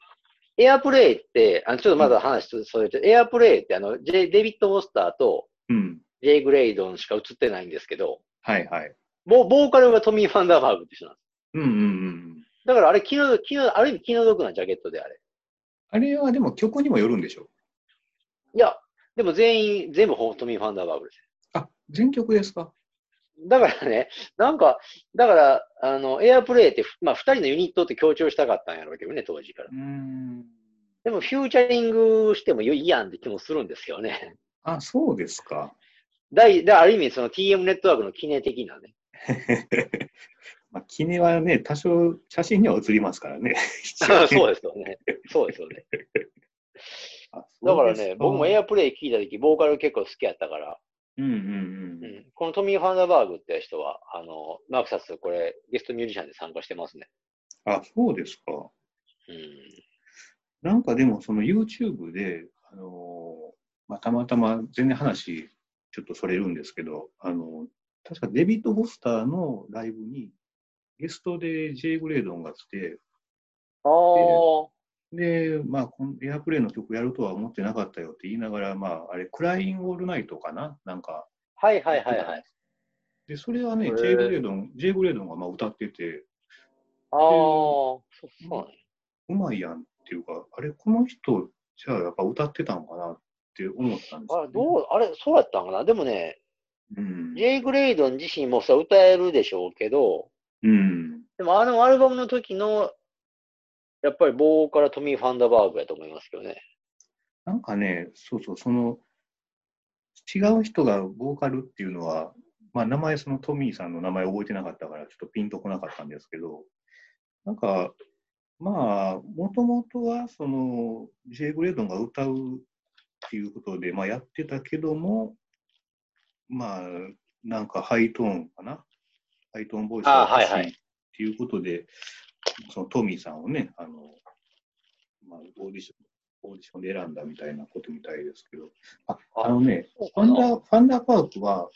[SPEAKER 2] エアプレイって、あのちょっとまだ話とそれて、エアプレイってあの、ジェイデビッド・ウォスターと
[SPEAKER 1] うん。
[SPEAKER 2] ジェイ・グレイドンしか映ってないんですけど、
[SPEAKER 1] はいはい。
[SPEAKER 2] ボボーカルがトミー・ファンダーバーグって人なんです。
[SPEAKER 1] うんうんうん。
[SPEAKER 2] だからあれ気の、気の、ある意味気の毒なジャケットであれ。
[SPEAKER 1] あれはでも曲にもよるんでしょ
[SPEAKER 2] いや、でも全員、全部ほトミー・ファンダーバーグです。
[SPEAKER 1] あ、全曲ですか？
[SPEAKER 2] だからね、なんか、だから、あの、エアプレイって、まあ、二人のユニットって強調したかったんやろうけどね、当時から。
[SPEAKER 1] うん。
[SPEAKER 2] でも、フューチャリングしてもいいやんって気もするんですよね。
[SPEAKER 1] あ、そうですか。
[SPEAKER 2] だい、だある意味、その TM ネットワークの記念的なね。
[SPEAKER 1] まあ、キネはね、多少写真には写りますから ね。
[SPEAKER 2] そうですよね。そうですよね。
[SPEAKER 1] あ
[SPEAKER 2] だからね、僕もエ
[SPEAKER 1] ア
[SPEAKER 2] アプレイ聞いたとき、ボーカル結構好きやったから、
[SPEAKER 1] うんうん
[SPEAKER 2] う
[SPEAKER 1] うん。
[SPEAKER 2] ん、このトミー・ファンダーバーグって人は、あの、マークサス、これ、ゲストミュージシャンで参加してますね。
[SPEAKER 1] あ、そうですか。
[SPEAKER 2] うん。
[SPEAKER 1] なんかでも、その YouTube で、あのーまあ、たまたま全然話、ちょっとそれるんですけど、あの確かデビッド・ボスターのライブに、ゲストで J. グレードンが来て、
[SPEAKER 2] ああ、
[SPEAKER 1] で、まあ、このエアプレイの曲やるとは思ってなかったよって言いながら、まあ、あれ、クライン・オールナイトかな？なんか。
[SPEAKER 2] はいはいはいはい。
[SPEAKER 1] で、それはね J. グレードン、J. グレードンがまあ歌ってて、
[SPEAKER 2] ああ、そうそう
[SPEAKER 1] うまいやんっていうか、あれ、この人、じゃあやっぱ歌ってたのかなって思ったんですよ、ね。
[SPEAKER 2] あれ、どう、あれ、そうやったんかな？でもね、
[SPEAKER 1] うん。
[SPEAKER 2] ジェイ・グレイドン自身もさ、歌えるでしょうけど、
[SPEAKER 1] うん。
[SPEAKER 2] でもあのアルバムの時の、やっぱりボーカルトミー・ファンダバーグやと思いますけどね。
[SPEAKER 1] なんかね、そうそう、その、違う人がボーカルっていうのは、まあ、名前、そのトミーさんの名前覚えてなかったから、ちょっとピンとこなかったんですけど、なんか、まあ、もともとは、その、ジェイ・グレードンが歌うっていうことで、まあ、やってたけども、まあ、なんかハイトーンかな？ハイトーンボイスが欲し
[SPEAKER 2] あはいはい
[SPEAKER 1] いっていうことで、そのトミーさんをね、あの、まあ、オーディション、オーディションで選んだみたいなことみたいですけど、ああのね、ファンダー、ファンダーバークは、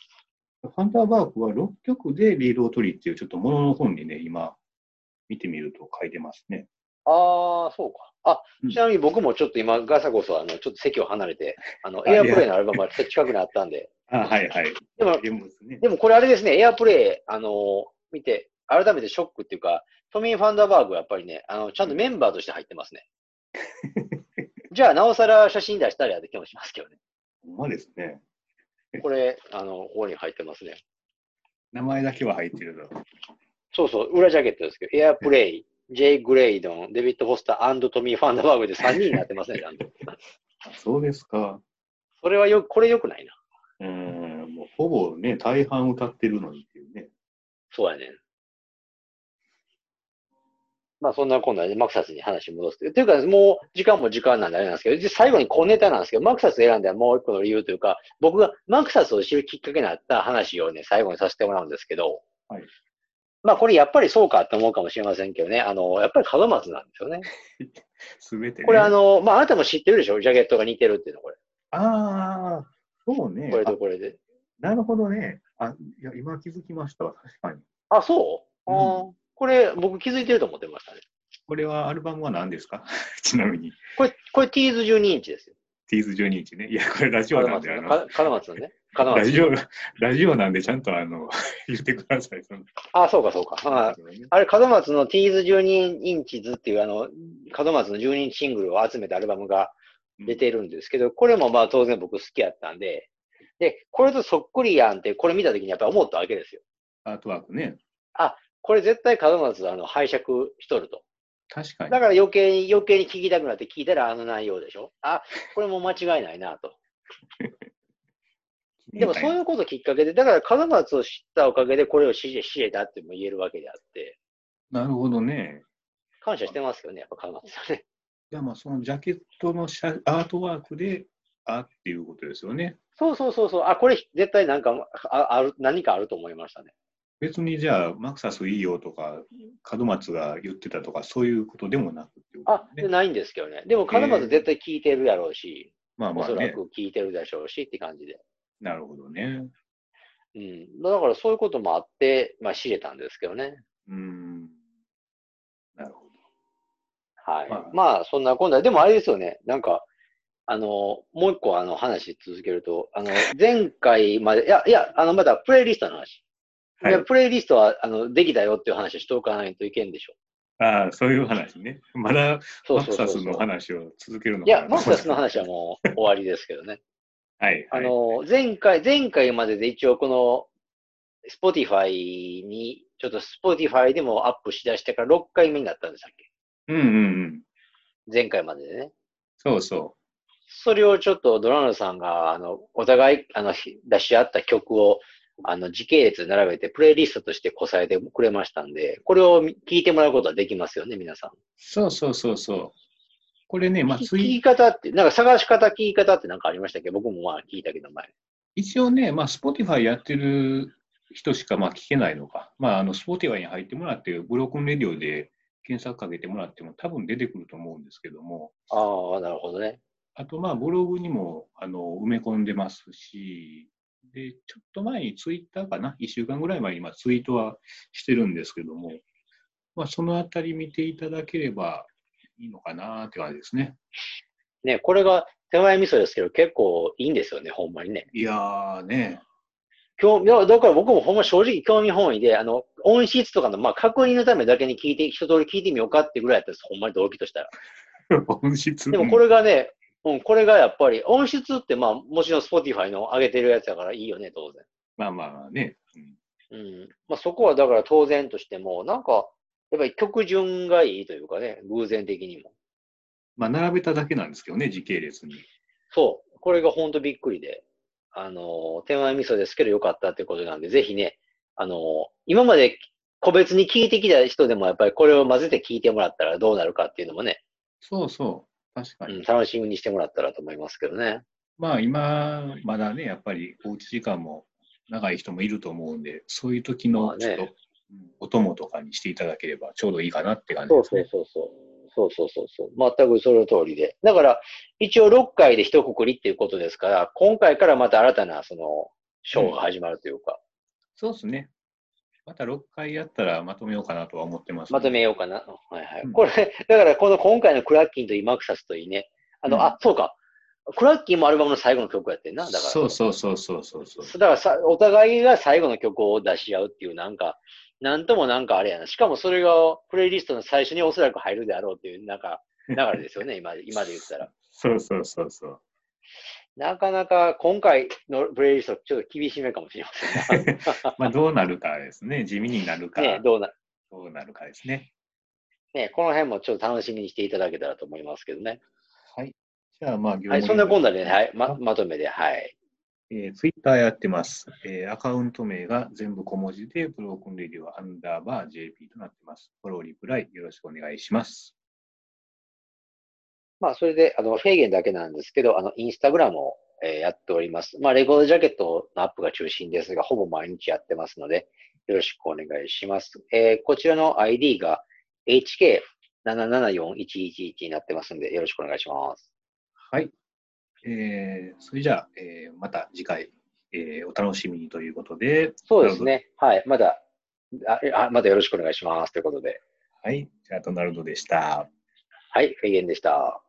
[SPEAKER 1] ファンダーバークは6曲でリードを取りっていうちょっとものの本にね、今、見てみると書いてますね。
[SPEAKER 2] ああ、そうか。あ
[SPEAKER 1] う、ん
[SPEAKER 2] ちなみに僕もちょっと今、ガサゴソ、あの、ちょっと席を離れて、あの、
[SPEAKER 1] あ
[SPEAKER 2] エアプレイのアルバムが近くにあったんで、
[SPEAKER 1] あ、はいはい。
[SPEAKER 2] でも。
[SPEAKER 1] でも
[SPEAKER 2] これあれですね、エアプレイ、あの、見て、改めてショックっていうか、トミー・ファンダーバーグはやっぱりね、あの、ちゃんとメンバーとして入ってますね。じゃあ、なおさら写真出したらやって気もしますけどね。
[SPEAKER 1] ほんまですね。
[SPEAKER 2] これ、あの、ここに入ってますね。
[SPEAKER 1] 名前だけは入ってるだろう。
[SPEAKER 2] そうそう、裏ジャケットですけど、エアプレイ、ジェイ・グレイドン、デビッド・フォスタートミー・ファンダーバーグで3人になってますね、ちゃんと。
[SPEAKER 1] あそうですか。
[SPEAKER 2] それはよ、これ良くないな。
[SPEAKER 1] うーん、もうほぼね、大半歌ってるのにっていうね。
[SPEAKER 2] そうやね。まあそんなこんなでマクサスに話戻すという。というか、もう時間も時間なんであれなんですけど、で最後に小ネタなんですけど、マクサス選んだもう一個の理由というか、僕がマクサスを知るきっかけになった話をね、最後にさせてもらうんですけど、
[SPEAKER 1] はい
[SPEAKER 2] まあこれやっぱりそうかって思うかもしれませんけどね、あの、やっぱり門松なんですよね。
[SPEAKER 1] すべて、ね。
[SPEAKER 2] これあの、まああなたも知ってるでしょ？ジャケットが似てるっていうの、これ。
[SPEAKER 1] ああ、そうね。
[SPEAKER 2] これ
[SPEAKER 1] あ
[SPEAKER 2] とこれで。
[SPEAKER 1] なるほどね。あ、いや、今気づきましたわ。確かに。
[SPEAKER 2] あ、そう、
[SPEAKER 1] うん
[SPEAKER 2] あーこれ僕気づいてると思ってましたね。
[SPEAKER 1] これはアルバムは何ですか？ちなみに。
[SPEAKER 2] これ、これティーズ12インチですよ。
[SPEAKER 1] ティーズ12日ね。いや、これラジオ
[SPEAKER 2] 門
[SPEAKER 1] なんで、あの、
[SPEAKER 2] 松のか門松のね。門松
[SPEAKER 1] ラジオ、ラジオなんでちゃんとあの、言ってください。
[SPEAKER 2] あ、そうかそうか。ああれ、門松のティーズ12インチズっていうあの、門松の12インチシングルを集めたアルバムが出てるんですけど、これもまあ当然僕好きやったんで、で、これとそっくりやんって、これ見たときにやっぱり思ったわけですよ。
[SPEAKER 1] アートワークね。
[SPEAKER 2] これ絶対門松あの拝借しとると。
[SPEAKER 1] 確かに。
[SPEAKER 2] だから余計に、余計に聞きたくなって聞いたらあの内容でしょ。あ、これも間違いないなと。でもそういうこときっかけで、だから門松を知ったおかげでこれを知れ知れたっても言えるわけであって、
[SPEAKER 1] なるほどね。
[SPEAKER 2] 感謝してますよね、やっぱ門松さんね。
[SPEAKER 1] いや、まあ、そのジャケットのシャアートワークで、あっていうことですよね。
[SPEAKER 2] そうそうそうそう。あ、これ絶対なんかあある、何かあると思いましたね。
[SPEAKER 1] 別にじゃあ、マクサスいいよとか、門松が言ってたとか、そういうことでもなくってこ
[SPEAKER 2] あ
[SPEAKER 1] と、ね
[SPEAKER 2] で。ないんですけどね。でも門松絶対聞いてるやろうし、
[SPEAKER 1] まあまあね。
[SPEAKER 2] おそらく聞いてるでしょうしって感じで。
[SPEAKER 1] なるほどね。
[SPEAKER 2] うん。だからそういうこともあって、まあ知れたんですけどね。
[SPEAKER 1] うーん。なるほど。
[SPEAKER 2] はい。
[SPEAKER 1] まあ
[SPEAKER 2] まあ、そんなこんな。でもあれですよね。なんか、あの、もう一個あの話続けると、あの、前回まで、いや、いや、あの、まだプレイリストの話。
[SPEAKER 1] はい
[SPEAKER 2] プレイリストは、あの、できたよっていう話をしておかないといけんでしょ。
[SPEAKER 1] ああ、そういう話ね。まだ
[SPEAKER 2] そう
[SPEAKER 1] マクサス。の話を続けるの
[SPEAKER 2] いや、
[SPEAKER 1] な
[SPEAKER 2] マクサスの話はもう終わりですけどね。
[SPEAKER 1] はい、はい。
[SPEAKER 2] あの、前回、前回までで一応この、Spotify に、ちょっと Spotify でもアップしだしてから6回目になったんでしたっけ？
[SPEAKER 1] うんうんうん。
[SPEAKER 2] 前回まででね。
[SPEAKER 1] そうそ
[SPEAKER 3] それをちょっとドナルドさんが、あの、お互い、あの、ひ出し合った曲を、あの、時系列で並べて、プレイリストとしてこさえてくれましたんで、これを聞いてもらうことはできますよね、皆さん。
[SPEAKER 1] そうそうそうそう。これね、まあ、
[SPEAKER 3] 聞き方って、なんか探し方、聞き方ってなんかありましたっけ？ど、僕もまあ聞いたけど前。
[SPEAKER 1] 一応ね、まあ、Spotify やってる人しかまあ聞けないのか。まあ、あの、Spotify に入ってもらって、ブロークンレディオで検索かけてもらっても多分出てくると思うんですけども、
[SPEAKER 3] ああ、なるほどね。
[SPEAKER 1] あと、まあ、ブログにも、あの、埋め込んでますし、で、ちょっと前にツイッターかな、1週間ぐらい前にまあツイートはしてるんですけども、まあ、そのあたり見ていただければいいのかなって感じですね。
[SPEAKER 3] ね、これが手前味噌ですけど、結構いいんですよね、ほんまにね。
[SPEAKER 1] いやーね、
[SPEAKER 2] 興味、だだから僕もほんま正直興味本位で、あの、音質とかの、まあ、確認のためだけに聞いて、一通り聞いてみようかってぐらいやったんです、ほんまに動機としたら。
[SPEAKER 1] 音質
[SPEAKER 2] でもこれがね、うん、これがやっぱり、音質ってまあ、もちろん Spotify の上げてるやつだからいいよね、当然。
[SPEAKER 1] まあまあね。うん
[SPEAKER 2] うん。まあそこはだから当然としても、なんか、やっぱり曲順がいいというかね、偶然的にも。
[SPEAKER 1] まあ、並べただけなんですけどね、時系列に。
[SPEAKER 2] そう。これがほんとびっくりで。あの、手前味噌ですけどよかったってことなんで、ぜひね、あの、今まで個別に聞いてきた人でもやっぱりこれを混ぜて聞いてもらったらどうなるかっていうのもね、
[SPEAKER 1] そうそう。確かに。
[SPEAKER 2] うん、楽しみにしてもらったらと思いますけどね。
[SPEAKER 1] まあ今、まだね、やっぱりおうち時間も長い人もいると思うんで、そういう時のちょっと、うんお供とかにしていただければちょうどいいかなって感じ
[SPEAKER 2] そう
[SPEAKER 1] ですね。
[SPEAKER 2] そうそうそう。そうそうそうそう。全くその通りで。だから、一応6回で一括りっていうことですから、今回からまた新たな、その、ショーが始まるというか、
[SPEAKER 1] そうですね。また6回やったらまとめようかなとは思ってます、
[SPEAKER 2] まとめようかな。はいはい。
[SPEAKER 1] うん
[SPEAKER 2] これ、だからこの今回のクラッキンといいマクサスといいね。あの、
[SPEAKER 1] うん
[SPEAKER 2] あ、そうか。クラッキンもアルバムの最後の曲やってんな。だから。
[SPEAKER 1] そうそうそうそうそうそう。
[SPEAKER 2] だからさ、お互いが最後の曲を出し合うっていう、なんか、なんともなんかあれやな。しかもそれがプレイリストの最初におそらく入るであろうっていう、なんか、流れですよね、今、今で言ったら。
[SPEAKER 1] そうそうそうそう。
[SPEAKER 2] なかなか今回のプレイリストちょっと厳しめかもしれません
[SPEAKER 1] まあどうなるかですね。地味になるか、
[SPEAKER 2] ね。どうな、
[SPEAKER 1] どうなるかですね。
[SPEAKER 2] ね、この辺もちょっと楽しみにしていただけたらと思いますけどね。
[SPEAKER 1] はい。じゃあまあ、業
[SPEAKER 2] はい、そんなこんなで、
[SPEAKER 1] ね
[SPEAKER 2] はい、ま、まとめで、はい。
[SPEAKER 1] えー、ツイッターやってます。えーアカウント名が全部小文字で、ブロークンレディオアンダーバー JP となってます。フォロー、リプライよろしくお願いします。
[SPEAKER 2] まあ、それで、あの、フェーゲンだけなんですけど、あの、インスタグラムを、えーやっております。まあ、レコードジャケットのアップが中心ですが、ほぼ毎日やってますので、よろしくお願いします。えーこちらの ID が HK774111 になってますので、よろしくお願いします。
[SPEAKER 1] はい。えーそれじゃあ、えーまた次回、えーお楽しみにということで。
[SPEAKER 2] そうですね。はい。まだ、あ、あまだよろしくお願いします。ということで。
[SPEAKER 1] はい。じゃあ、ドナルドでした。
[SPEAKER 2] はい。フェーゲンでした。